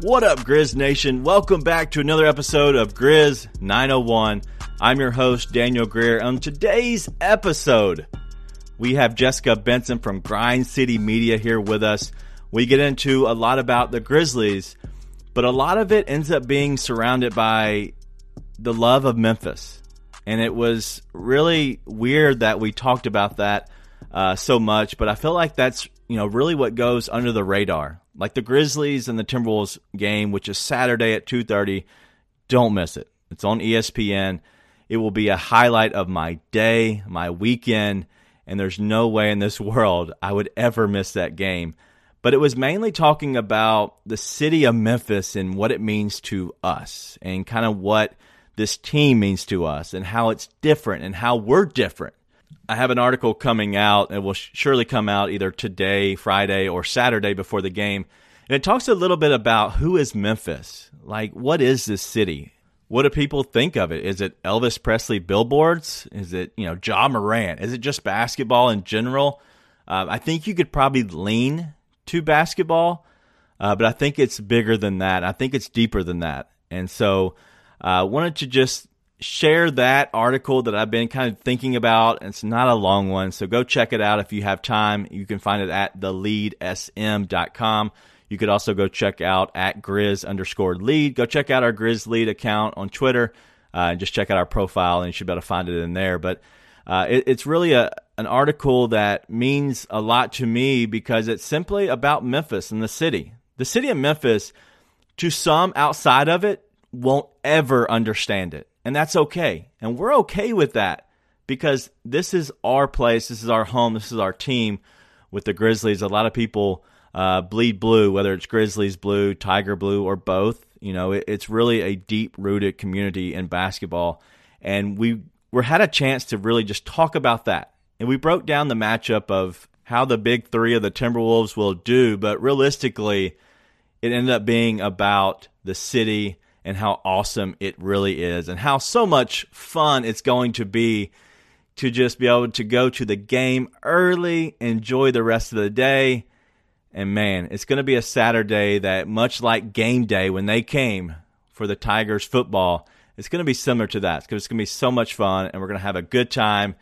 What up, Grizz Nation? Welcome back to another episode of Grizz 901. I'm your host, Daniel Greer. On today's episode, we have Jessica Benson from Grind City Media here with us. We get into a lot about the Grizzlies, but a lot of it ends up being surrounded by the love of Memphis. And it was really weird that we talked about that uh, so much, but I feel like that's you know really what goes under the radar like the Grizzlies and the Timberwolves game, which is Saturday at 2:30. Don't miss it. It's on ESPN. It will be a highlight of my day, my weekend, and there's no way in this world I would ever miss that game. But it was mainly talking about the city of Memphis and what it means to us and kind of what this team means to us and how it's different and how we're different. I have an article coming out. It will surely come out either today, Friday, or Saturday before the game. And it talks a little bit about who is Memphis? Like, what is this city? What do people think of it? Is it Elvis Presley billboards? Is it, you know, Ja Morant? Is it just basketball in general? Uh, I think you could probably lean to basketball, uh, but I think it's bigger than that. I think it's deeper than that. And so I uh, wanted to just share that article that I've been kind of thinking about. It's not a long one, so go check it out if you have time. You can find it at theleadsm.com. You could also go check out at Grizz underscore lead. Go check out our Grizz lead account on Twitter uh, and just check out our profile, and you should be able to find it in there. But uh, it, it's really a an article that means a lot to me because it's simply about Memphis and the city. The city of Memphis, to some outside of it, won't ever understand it and that's okay. And we're okay with that because this is our place, this is our home, this is our team with the Grizzlies. A lot of people uh, bleed blue, whether it's Grizzlies blue, Tiger blue, or both. You know, it, it's really a deep rooted community in basketball. And we we had a chance to really just talk about that. And we broke down the matchup of how the big three of the Timberwolves will do, but realistically, it ended up being about the city and how awesome it really is and how so much fun it's going to be to just be able to go to the game early, enjoy the rest of the day. And man, it's going to be a Saturday that, much like game day when they came for the Tigers football, it's going to be similar to that because it's going to be so much fun and we're going to have a good time.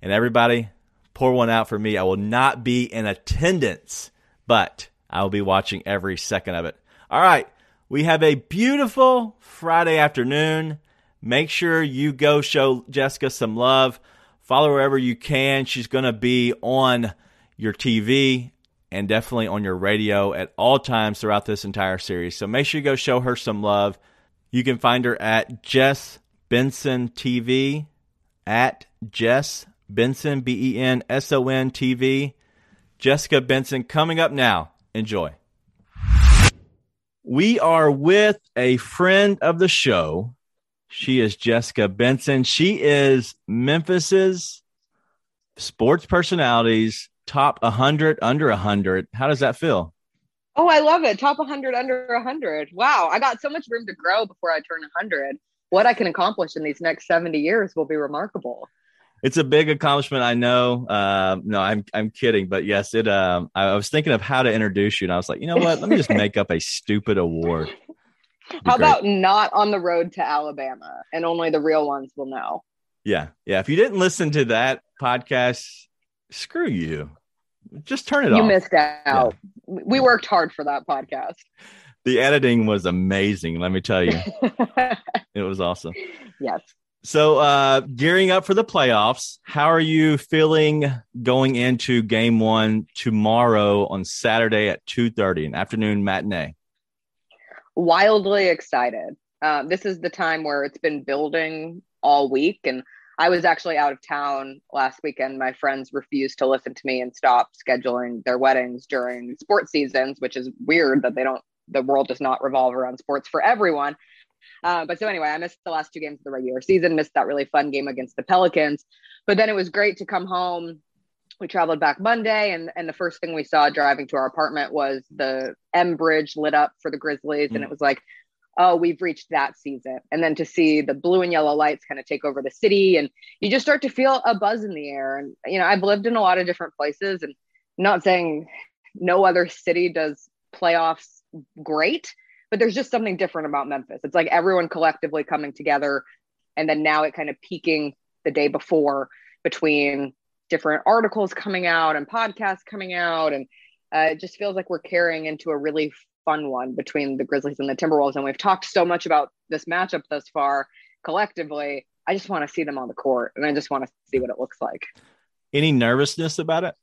And everybody, pour one out for me. I will not be in attendance, but I will be watching every second of it. All right. We have a beautiful Friday afternoon. Make sure you go show Jessica some love. Follow her wherever you can. She's going to be on your TV and definitely on your radio at all times throughout this entire series. So make sure you go show her some love. You can find her at Jess Benson TV, at Jess Benson, B E N S O N TV. Jessica Benson coming up now. Enjoy. We are with a friend of the show. She is Jessica Benson. She is Memphis's sports personalities top 100 under 100. How does that feel? Oh, I love it. Top 100 under 100. Wow, I got so much room to grow before I turn 100. What I can accomplish in these next 70 years will be remarkable it's a big accomplishment. I know. Uh, no, I'm I'm kidding, but yes, it. Um, I, I, was thinking of how to introduce you, and I was like, you know what? Let me just make up a stupid award. How great. about not on the road to Alabama, and only the real ones will know. Yeah, yeah. If you didn't listen to that podcast, screw you. Just turn it you off. You missed out. Yeah. We worked hard for that podcast. The editing was amazing. Let me tell you, it was awesome. Yes. So, uh, gearing up for the playoffs, how are you feeling going into game one tomorrow on Saturday at 2.30, an afternoon matinee? Wildly excited. Uh, this is the time where it's been building all week. And I was actually out of town last weekend. My friends refused to listen to me and stop scheduling their weddings during sports seasons, which is weird that they don't, the world does not revolve around sports for everyone. Uh, but so anyway, I missed the last two games of the regular season, missed that really fun game against the Pelicans. But then it was great to come home. We traveled back Monday, and, and the first thing we saw driving to our apartment was the M Bridge lit up for the Grizzlies. Mm. And it was like, oh, we've reached that season. And then to see the blue and yellow lights kind of take over the city, and you just start to feel a buzz in the air. And, you know, I've lived in a lot of different places, and not saying no other city does playoffs great, but there's just something different about Memphis. It's like everyone collectively coming together, and then now it kind of peaking the day before between different articles coming out and podcasts coming out. And uh, it just feels like we're carrying into a really fun one between the Grizzlies and the Timberwolves. And we've talked so much about this matchup thus far collectively. I just want to see them on the court and I just want to see what it looks like. Any nervousness about it?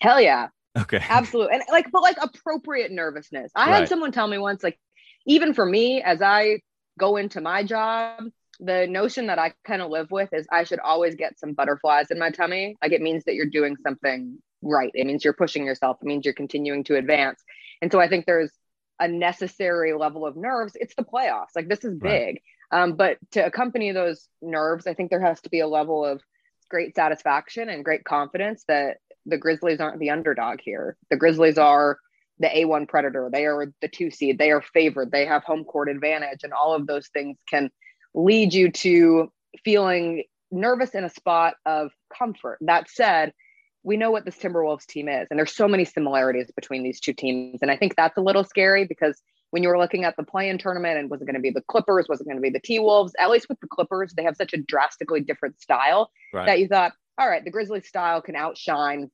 Hell yeah. Okay. Absolutely. And like, but like appropriate nervousness. I right. had someone tell me once, like, even for me, as I go into my job, the notion that I kind of live with is I should always get some butterflies in my tummy. Like it means that you're doing something right. It means you're pushing yourself. It means you're continuing to advance. And so I think there's a necessary level of nerves. It's the playoffs. Like this is big. Right. Um, but to accompany those nerves, I think there has to be a level of great satisfaction and great confidence that the Grizzlies aren't the underdog here. The Grizzlies are the A1 predator. They are the two seed. They are favored. They have home court advantage. And all of those things can lead you to feeling nervous in a spot of comfort. That said, we know what this Timberwolves team is, and there's so many similarities between these two teams. And I think that's a little scary because when you were looking at the play-in tournament and was it going to be the Clippers, was it going to be the T-Wolves? At least with the Clippers, they have such a drastically different style right. that you thought, all right, the Grizzlies style can outshine,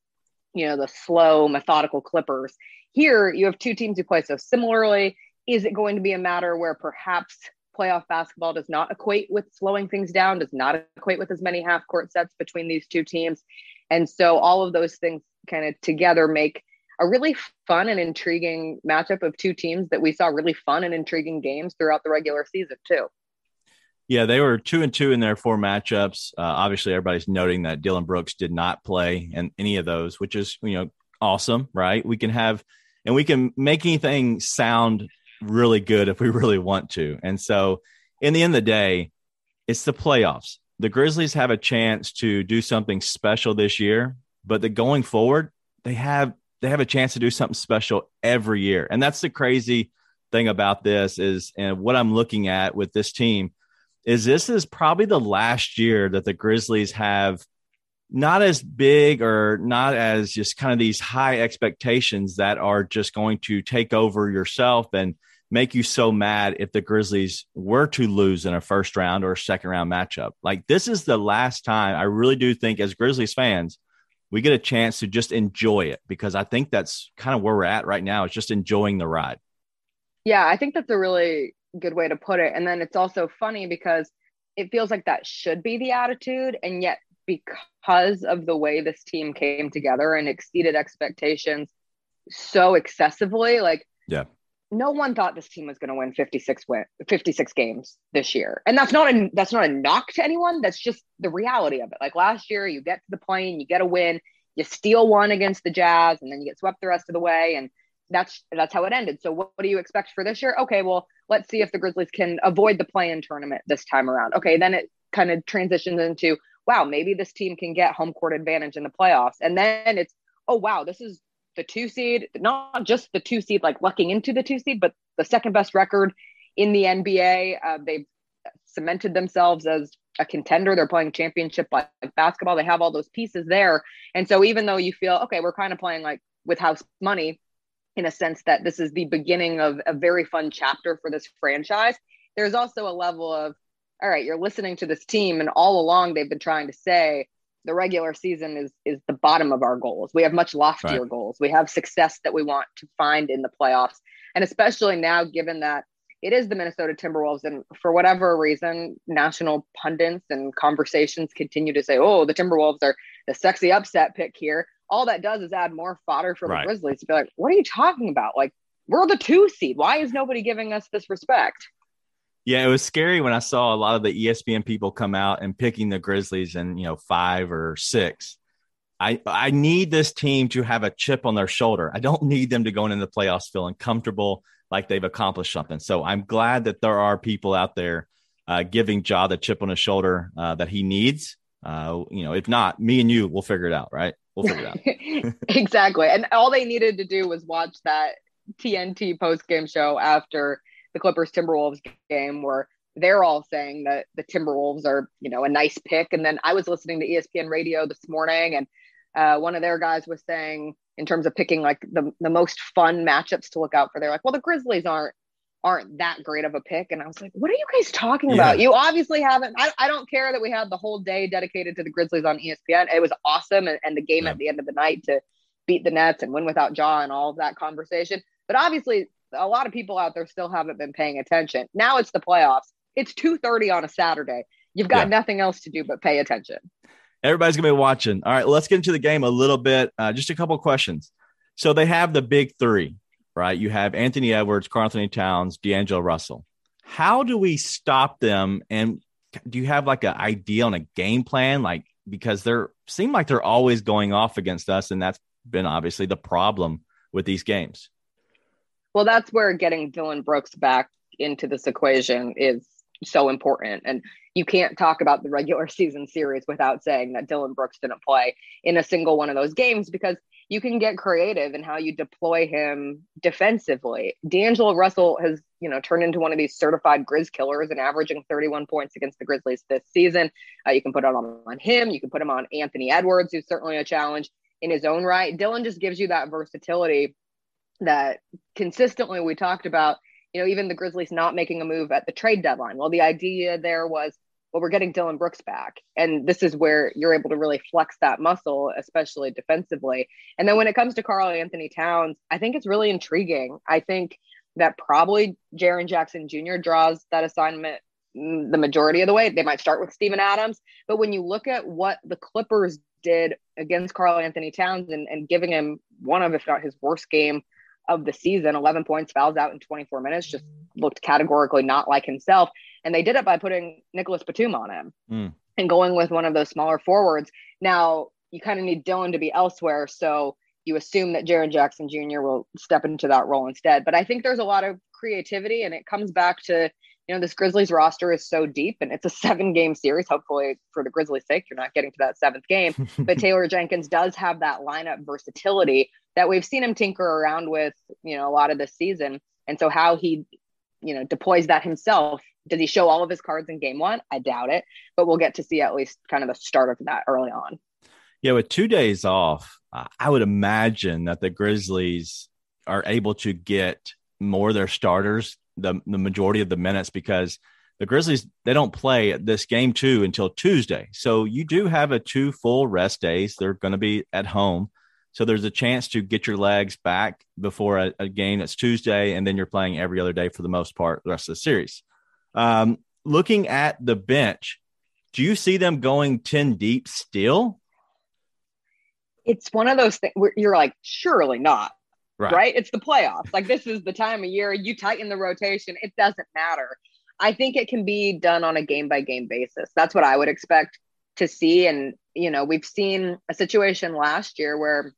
you know, the slow, methodical Clippers. Here, you have two teams who play so similarly. Is it going to be a matter where perhaps playoff basketball does not equate with slowing things down, does not equate with as many half court sets between these two teams. And so all of those things kind of together make a really fun and intriguing matchup of two teams that we saw really fun and intriguing games throughout the regular season, too. Yeah, they were two and two in their four matchups. Uh, obviously, everybody's noting that Dillon Brooks did not play in any of those, which is you know awesome, right? We can have and we can make anything sound really good if we really want to. And so, in the end of the day, it's the playoffs. The Grizzlies have a chance to do something special this year, but the going forward, they have they have a chance to do something special every year. And that's the crazy thing about this is and what I'm looking at with this team is this is probably the last year that the Grizzlies have not as big or not as just kind of these high expectations that are just going to take over yourself and make you so mad if the Grizzlies were to lose in a first round or second round matchup. Like this is the last time I really do think as Grizzlies fans, we get a chance to just enjoy it because I think that's kind of where we're at right now. It's just enjoying the ride. Yeah, I think that's a really good way to put it. And then it's also funny because it feels like that should be the attitude. And yet, because of the way this team came together and exceeded expectations so excessively, like, yeah, no one thought this team was going to win 56 win 56 games this year. And that's not a that's not a knock to anyone. That's just the reality of it. Like last year you get to the play-in you get a win you steal one against the jazz and then you get swept the rest of the way. And that's that's how it ended so what, what do you expect for this year okay well let's see if the grizzlies can avoid the play-in tournament this time around okay then it kind of transitions into wow maybe this team can get home court advantage in the playoffs and then it's oh wow this is the two seed, not just the two seed, like lucking into the two seed, but the second best record in the NBA. Uh, they've cemented themselves as a contender. They're playing championship like basketball. They have all those pieces there. And so even though you feel, okay, we're kind of playing like with house money in a sense that this is the beginning of a very fun chapter for this franchise, there's also a level of, all right, you're listening to this team, and all along they've been trying to say, the regular season is is the bottom of our goals. We have much loftier right. goals. We have success that we want to find in the playoffs. And especially now given that it is the Minnesota Timberwolves and for whatever reason national pundits and conversations continue to say, "Oh, the Timberwolves are the sexy upset pick here." All that does is add more fodder for right. the Grizzlies to be like, "What are you talking about? Like we're the 2 seed. Why is nobody giving us this respect?" Yeah, it was scary when I saw a lot of the ESPN people come out and picking the Grizzlies in, you know, five or six. I I need this team to have a chip on their shoulder. I don't need them to go into the playoffs feeling comfortable like they've accomplished something. So I'm glad that there are people out there uh, giving Ja the chip on his shoulder uh, that he needs. Uh, you know, if not, me and you we'll figure it out, right? We'll figure it out. exactly. And all they needed to do was watch that TNT post game show after the Clippers Timberwolves game where they're all saying that the Timberwolves are, you know, a nice pick. And then I was listening to ESPN radio this morning and uh, one of their guys was saying in terms of picking like the, the most fun matchups to look out for. They're like, well, the Grizzlies aren't aren't that great of a pick. And I was like, what are you guys talking yeah. about? You obviously haven't. I, I don't care that we had the whole day dedicated to the Grizzlies on ESPN. It was awesome. And, and the game yeah. at the end of the night to beat the Nets and win without Ja and all of that conversation. But obviously, a lot of people out there still haven't been paying attention. Now it's the playoffs. It's 2.30 on a Saturday. You've got yeah. nothing else to do but pay attention. Everybody's going to be watching. All right, let's get into the game a little bit. Uh, just a couple questions. So they have the big three right? You have Anthony Edwards, Karl-Anthony Towns, D'Angelo Russell. How do we stop them? And do you have like an idea on a game plan? Like because they're seem like they're always going off against us, and that's been obviously the problem with these games. Well, that's where getting Dillon Brooks back into this equation is so important. And you can't talk about the regular season series without saying that Dillon Brooks didn't play in a single one of those games because you can get creative in how you deploy him defensively. D'Angelo Russell has, you know, turned into one of these certified Grizz killers and averaging 31 points against the Grizzlies this season. Uh, you can put it on, on him. You can put him on Anthony Edwards, who's certainly a challenge in his own right. Dillon just gives you that versatility that consistently we talked about. You know, even the Grizzlies not making a move at the trade deadline. Well, the idea there was well, we're getting Dillon Brooks back. And this is where you're able to really flex that muscle, especially defensively. And then when it comes to Karl-Anthony Towns, I think it's really intriguing. I think that probably Jaren Jackson Jr. draws that assignment mm, the majority of the way. They might start with Steven Adams. But when you look at what the Clippers did against Karl-Anthony Towns and, and giving him one of, if not his worst game of the season, 11 points, fouls out in 24 minutes, just looked categorically not like himself. And they did it by putting Nicholas Batum on him mm. and going with one of those smaller forwards. Now, you kind of need Dillon to be elsewhere. So you assume that Jaren Jackson Jr. will step into that role instead. But I think there's a lot of creativity, and it comes back to, you know, this Grizzlies roster is so deep and it's a seven game series. Hopefully, for the Grizzlies' sake, you're not getting to that seventh game. but Taylor Jenkins does have that lineup versatility that we've seen him tinker around with, you know, a lot of this season. And so, how he, you know, deploys that himself does he show all of his cards in game one? I doubt it, but we'll get to see at least kind of the start of that early on. Yeah, with two days off, I would imagine that the Grizzlies are able to get more their starters the, the majority of the minutes because the Grizzlies they don't play this game two until Tuesday. So you do have a two full rest days. They're going to be at home. So there's a chance to get your legs back before a, a, game that's Tuesday, and then you're playing every other day for the most part the rest of the series. Um, looking at the bench, do you see them going 10 deep still? It's one of those things where you're like, surely not. Right. right. It's the playoffs. Like, this is the time of year you tighten the rotation. It doesn't matter. I think it can be done on a game by game basis. That's what I would expect to see. And, you know, we've seen a situation last year where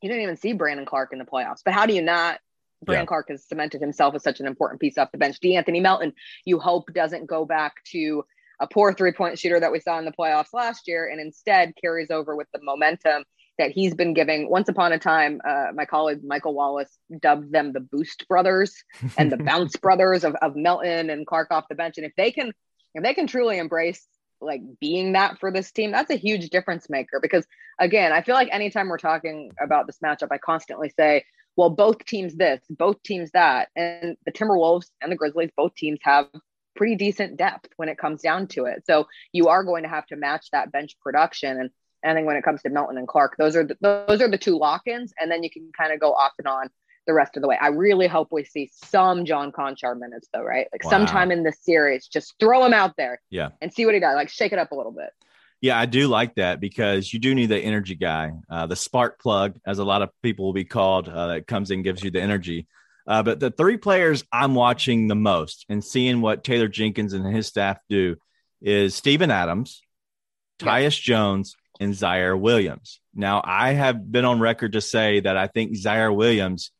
you didn't even see Brandon Clarke in the playoffs. But how do you not Brandon yeah. Clarke has cemented himself as such an important piece off the bench. De'Anthony Melton, you hope doesn't go back to a poor three point shooter that we saw in the playoffs last year and instead carries over with the momentum that he's been giving. Once upon a time, uh, my colleague Michael Wallace dubbed them the Boost Brothers and the Bounce Brothers of, of Melton and Clarke off the bench. And if they can, if they can truly embrace like being that for this team, that's a huge difference maker. Because again, I feel like anytime we're talking about this matchup, I constantly say, well, both teams this, both teams that. And the Timberwolves and the Grizzlies, both teams have pretty decent depth when it comes down to it. So you are going to have to match that bench production. And I think when it comes to Melton and Clarke, those are the, those are the two lock-ins, and then you can kind of go off and on the rest of the way. I really hope we see some John Konchar minutes, though, right? Like wow. sometime in the series, just throw him out there, yeah, and see what he does. Like shake it up a little bit. Yeah, I do like that because you do need the energy guy, uh, the spark plug, as a lot of people will be called, uh, that comes in gives you the energy. Uh, but the three players I'm watching the most and seeing what Taylor Jenkins and his staff do is Steven Adams, Tyus Jones, and Ziaire Williams. Now, I have been on record to say that I think Ziaire Williams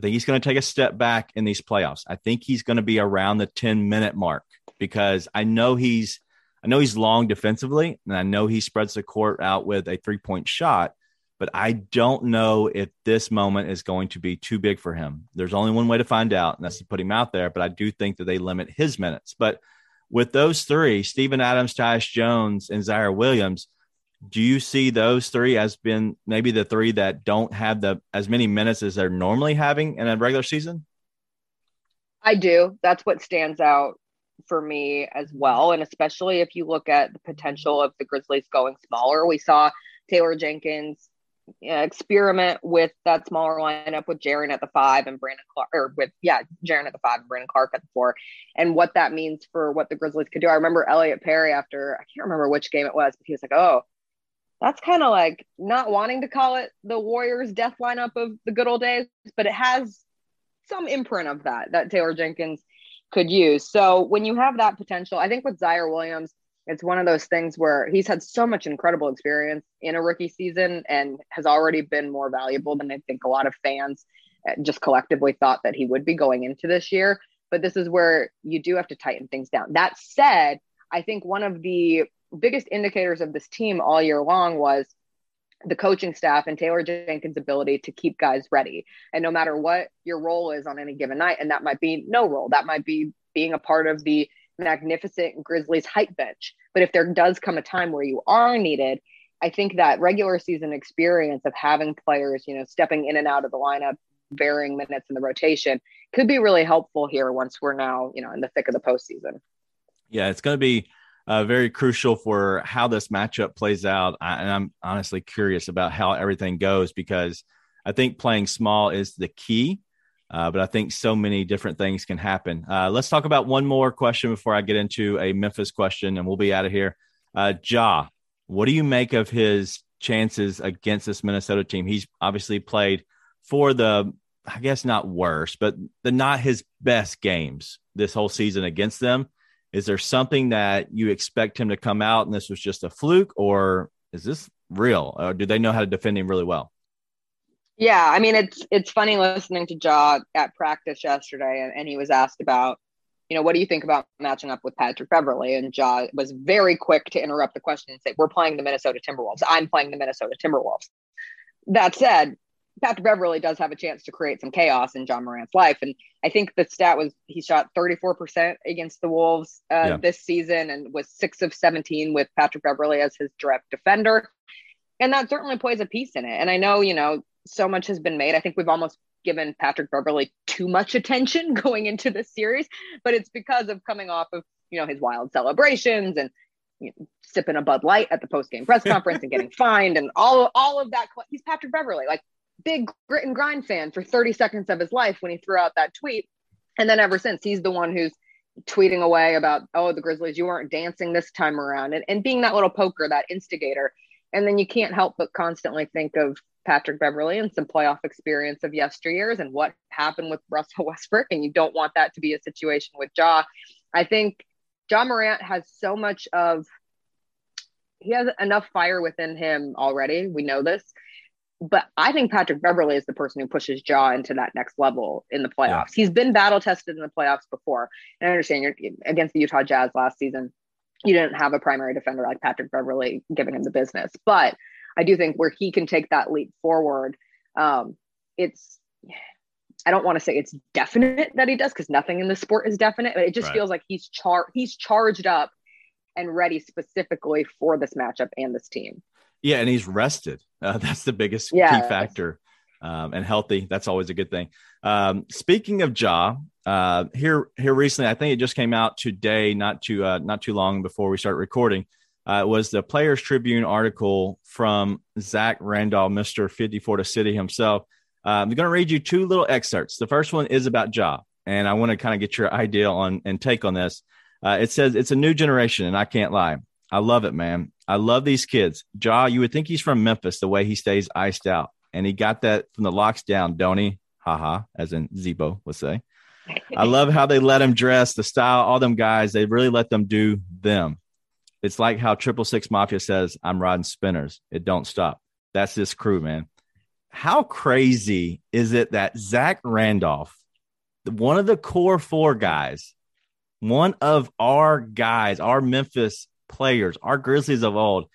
I think he's going to take a step back in these playoffs. I think he's going to be around the 10 minute mark because I know he's I know he's long defensively and I know he spreads the court out with a three point shot, but I don't know if this moment is going to be too big for him. There's only one way to find out, and that's to put him out there. But I do think that they limit his minutes. But with those three, Steven Adams, Tyus Jones, and Ziaire Williams, do you see those three as been maybe the three that don't have the as many minutes as they're normally having in a regular season? I do. That's what stands out for me as well. And especially if you look at the potential of the Grizzlies going smaller, we saw Taylor Jenkins uh, experiment with that smaller lineup with Jaren at the five and Brandon Clarke, or with, yeah, Jaren at the five and Brandon Clarke at the four, and what that means for what the Grizzlies could do. I remember Elliot Perry after, I can't remember which game it was, but he was like, oh, that's kind of like not wanting to call it the Warriors death lineup of the good old days, but it has some imprint of that that Taylor Jenkins could use. So when you have that potential, I think with Ziaire Williams, it's one of those things where he's had so much incredible experience in a rookie season and has already been more valuable than I think a lot of fans uh, just collectively thought that he would be going into this year. But this is where you do have to tighten things down. That said, I think one of the biggest indicators of this team all year long was the coaching staff and Taylor Jenkins' ability to keep guys ready. And no matter what your role is on any given night, and that might be no role, that might be being a part of the magnificent Grizzlies hype bench. But if there does come a time where you are needed, I think that regular season experience of having players, you know, stepping in and out of the lineup, varying minutes in the rotation could be really helpful here once we're now, you know, in the thick of the postseason. Yeah, it's going to be uh, very crucial for how this matchup plays out. I, and I'm honestly curious about how everything goes because I think playing small is the key. Uh, but I think so many different things can happen. Uh, let's talk about one more question before I get into a Memphis question, and we'll be out of here. Uh, Ja, what do you make of his chances against this Minnesota team? He's obviously played for the, I guess not worse, but the not his best games this whole season against them. Is there something that you expect him to come out and this was just a fluke, or is this real? Or do they know how to defend him really well? Yeah, I mean it's it's funny listening to Ja at practice yesterday, and, and he was asked about, you know, what do you think about matching up with Patrick Beverley? And Ja was very quick to interrupt the question and say, "We're playing the Minnesota Timberwolves. I'm playing the Minnesota Timberwolves." That said, Patrick Beverley does have a chance to create some chaos in Ja Morant's life, and I think the stat was he shot 34% against the Wolves uh, yeah. this season and was six of 17 with Patrick Beverley as his direct defender and that certainly plays a piece in it. And I know, you know, so much has been made. I think we've almost given Patrick Beverley too much attention going into this series, but it's because of coming off of, you know, his wild celebrations and you know, sipping a Bud Light at the post game press conference and getting fined and all, all of that. He's Patrick Beverley, like big grit and grind fan for 30 seconds of his life when he threw out that tweet. And then ever since, he's the one who's tweeting away about, oh, the Grizzlies, you weren't dancing this time around, and, and being that little poker, that instigator. And then you can't help but constantly think of Patrick Beverley and some playoff experience of yesteryears and what happened with Russell Westbrook. And you don't want that to be a situation with Ja. I think Ja Morant has so much of, he has enough fire within him already. We know this. But I think Patrick Beverley is the person who pushes Ja into that next level in the playoffs. Yeah. He's been battle tested in the playoffs before. And I understand you're against the Utah Jazz last season. You didn't have a primary defender like Patrick Beverley giving him the business. But I do think where he can take that leap forward, um, it's I don't want to say it's definite that he does because nothing in the sport is definite, but it just right. feels like he's char he's charged up and ready specifically for this matchup and this team. Yeah, and he's rested. Uh, that's the biggest key factor. Um, and healthy. That's always a good thing. Um, speaking of Ja, uh, here here recently, I think it just came out today, not too uh, not too long before we start recording uh, was the Players Tribune article from Zach Randolph, Mr. 54 to City himself. Uh, I'm going to read you two little excerpts. The first one is about Ja, and I want to kind of get your idea on and take on this. Uh, it says it's a new generation, and I can't lie. I love it, man. I love these kids. Ja, you would think he's from Memphis the way he stays iced out, and he got that from the locks down, don't he? Haha, as in Z-Bo would say. I love how they let him dress, the style, all them guys. They really let them do them. It's like how Triple Six Mafia says, "I'm riding spinners. It don't stop." That's this crew, man. how crazy is it that Zach Randolph, one of the core four guys, one of our guys, our Memphis players, our Grizzlies of old,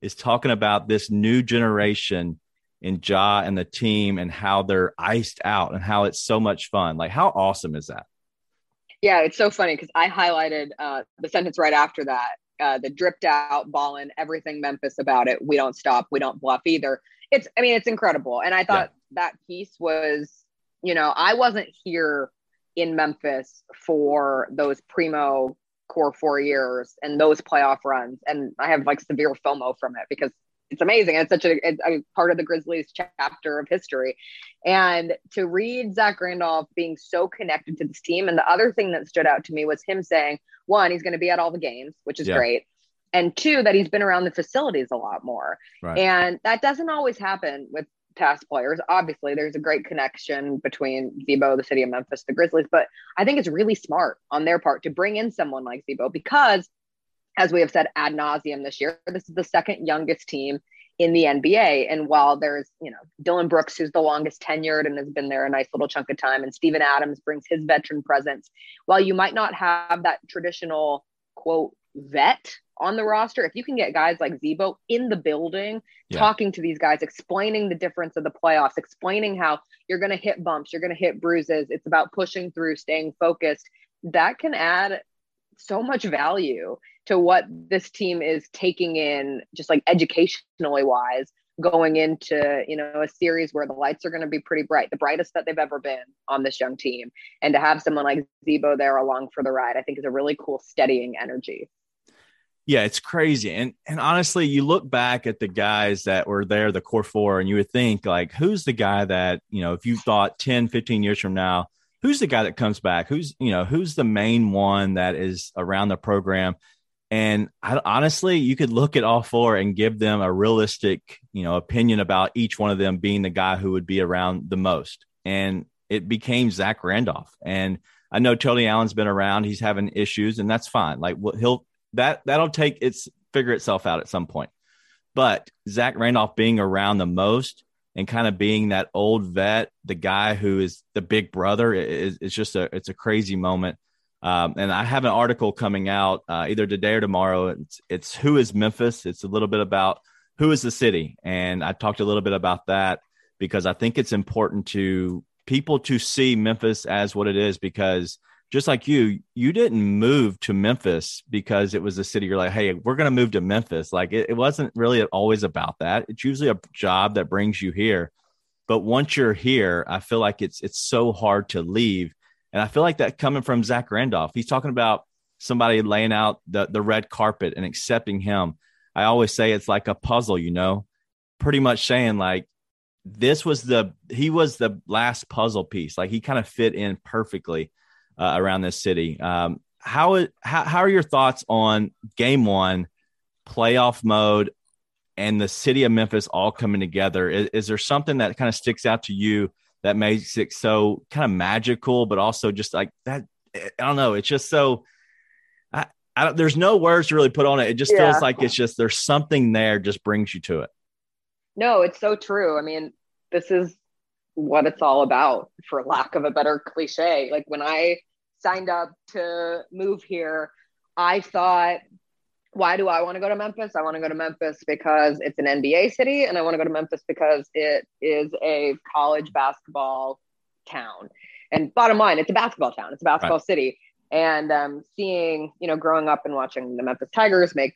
is talking about this new generation in Ja and the team and how they're iced out and how it's so much fun. Like, how awesome is that? Yeah, it's so funny because I highlighted uh, the sentence right after that. Uh, the dripped out, ballin', everything Memphis about it. We don't stop. We don't bluff either. It's, I mean, it's incredible. And I thought yeah. that piece was, you know, I wasn't here in Memphis for those primo core four years and those playoff runs. And I have like severe FOMO from it because it's amazing. It's such a, it's a, part of the Grizzlies chapter of history. And to read Zach Randolph being so connected to this team. And the other thing that stood out to me was him saying, one, he's going to be at all the games, which is yeah. great. And two, that he's been around the facilities a lot more. Right. And that doesn't always happen with past players. Obviously, there's a great connection between Z-Bo, the city of Memphis, the Grizzlies, but I think it's really smart on their part to bring in someone like Z-Bo because as we have said ad nauseum this year, this is the second youngest team in the NBA. And while there's, you know, Dillon Brooks, who's the longest tenured and has been there a nice little chunk of time, and Steven Adams brings his veteran presence, while you might not have that traditional quote vet on the roster, if you can get guys like Z-Bo in the building, yeah. talking to these guys, explaining the difference of the playoffs, explaining how you're going to hit bumps, you're going to hit bruises, it's about pushing through, staying focused, that can add so much value to what this team is taking in just like educationally wise going into you know a series where the lights are going to be pretty bright the brightest that they've ever been on this young team and to have someone like Z-Bo there along for the ride i think is a really cool steadying energy yeah it's crazy and and honestly you look back at the guys that were there the core four and you would think like who's the guy that you know if you thought 10 15 years from now who's the guy that comes back? Who's you know who's the main one that is around the program? And I, honestly, you could look at all four and give them a realistic, you know, opinion about each one of them being the guy who would be around the most. And it became Zach Randolph. And I know Tony Allen's been around; he's having issues, and that's fine. Like he'll that that'll take its figure itself out at some point. But Zach Randolph being around the most and kind of being that old vet, the guy who is the big brother is, is just a it's a crazy moment. Um, and I have an article coming out uh, either today or tomorrow. It's it's who is Memphis. It's a little bit about who is the city, and I talked a little bit about that because I think it's important to people to see Memphis as what it is because just like you, you didn't move to Memphis because it was a city you're like, hey, we're going to move to Memphis. Like it, it, wasn't really always about that. It's usually a job that brings you here. But once you're here, I feel like it's it's so hard to leave. And I feel like that coming from Zach Randolph, he's talking about somebody laying out the, the red carpet and accepting him. I always say it's like a puzzle, you know, pretty much saying like this was the he was the last puzzle piece. Like he kind of fit in perfectly uh, around this city. Um, how, how how are your thoughts on Game One, playoff mode, and the city of Memphis all coming together? Is, is there something that kind of sticks out to you that makes it so kind of magical, but also just like that? I don't know. It's just so. I, I don't, there's no words to really put on it. It just yeah. feels like it's just there's something there, just brings you to it. No, it's so true. I mean, this is what it's all about, for lack of a better cliche. Like when I signed up to move here, I thought, why do I want to go to Memphis? I want to go to Memphis because it's an NBA city, and I want to go to Memphis because it is a college basketball town. And bottom line, it's a basketball town. It's a basketball right. city. And um, seeing, you know, growing up and watching the Memphis Tigers make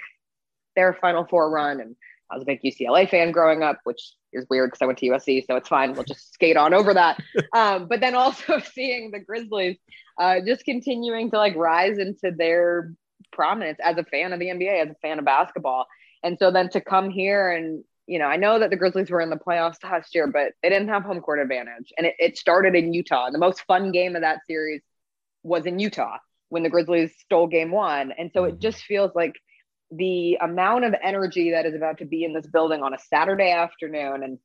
their Final Four run and I was a big UCLA fan growing up, which is weird because I went to USC, so it's fine. We'll just skate on over that. Um, but then also seeing the Grizzlies uh, just continuing to like rise into their prominence as a fan of the NBA, as a fan of basketball. And so then to come here and, you know, I know that the Grizzlies were in the playoffs last year, but they didn't have home court advantage. And it, it started in Utah. And the most fun game of that series was in Utah when the Grizzlies stole game one. And so it mm-hmm. just feels like the amount of energy that is about to be in this building on a Saturday afternoon and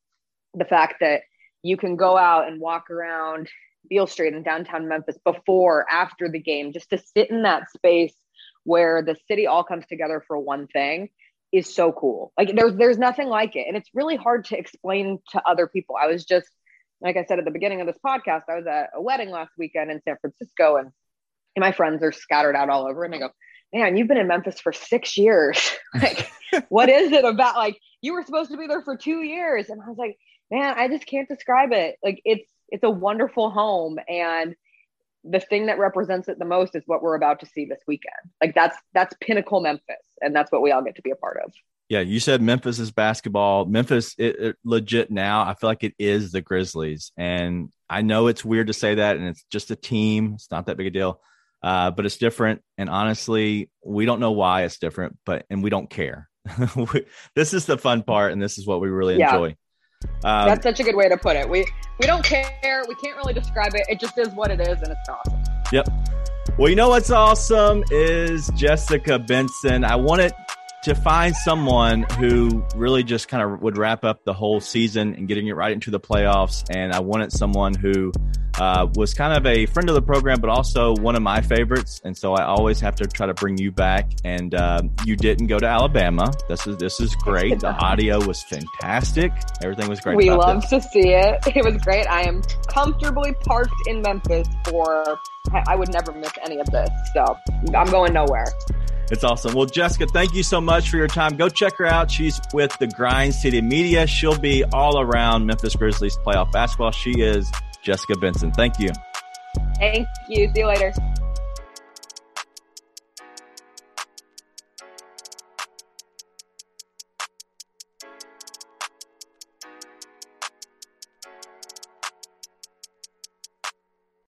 the fact that you can go out and walk around Beale Street in downtown Memphis before, after the game, just to sit in that space where the city all comes together for one thing. is so cool. Like there's there's nothing like it. And it's really hard to explain to other people. I was just like I said at the beginning of this podcast, I was at a wedding last weekend in San Francisco and, and my friends are scattered out all over and they go, Man, you've been in Memphis for six years. like, what is it about like you were supposed to be there for two years? And I was like, Man, I just can't describe it. Like it's it's a wonderful home and the thing that represents it the most is what we're about to see this weekend. Like that's that's pinnacle Memphis, and that's what we all get to be a part of. Yeah, you said Memphis is basketball. Memphis, it, it, legit now. I feel like it is the Grizzlies, and I know it's weird to say that, and it's just a team. It's not that big a deal, uh, but it's different. And honestly, we don't know why it's different, but and we don't care. this is the fun part, and this is what we really yeah. enjoy. Um, That's such a good way to put it. We we don't care. We can't really describe it. It just is what it is, and it's awesome. Yep. Well, you know what's awesome is Jessica Benson. I wanted to find someone who really just kind of would wrap up the whole season and getting it right into the playoffs. And I wanted someone who uh, was kind of a friend of the program, but also one of my favorites. And so I always have to try to bring you back. And uh, you didn't go to Alabama. This is this is great. The audio was fantastic. Everything was great. We love to see it. It was great. I am comfortably parked in Memphis for. I would never miss any of this. So I'm going nowhere. It's awesome. Well, Jessica, thank you so much for your time. Go check her out. She's with the Grind City Media. She'll be all around Memphis Grizzlies playoff basketball. She is Jessica Benson. Thank you. Thank you. See you later.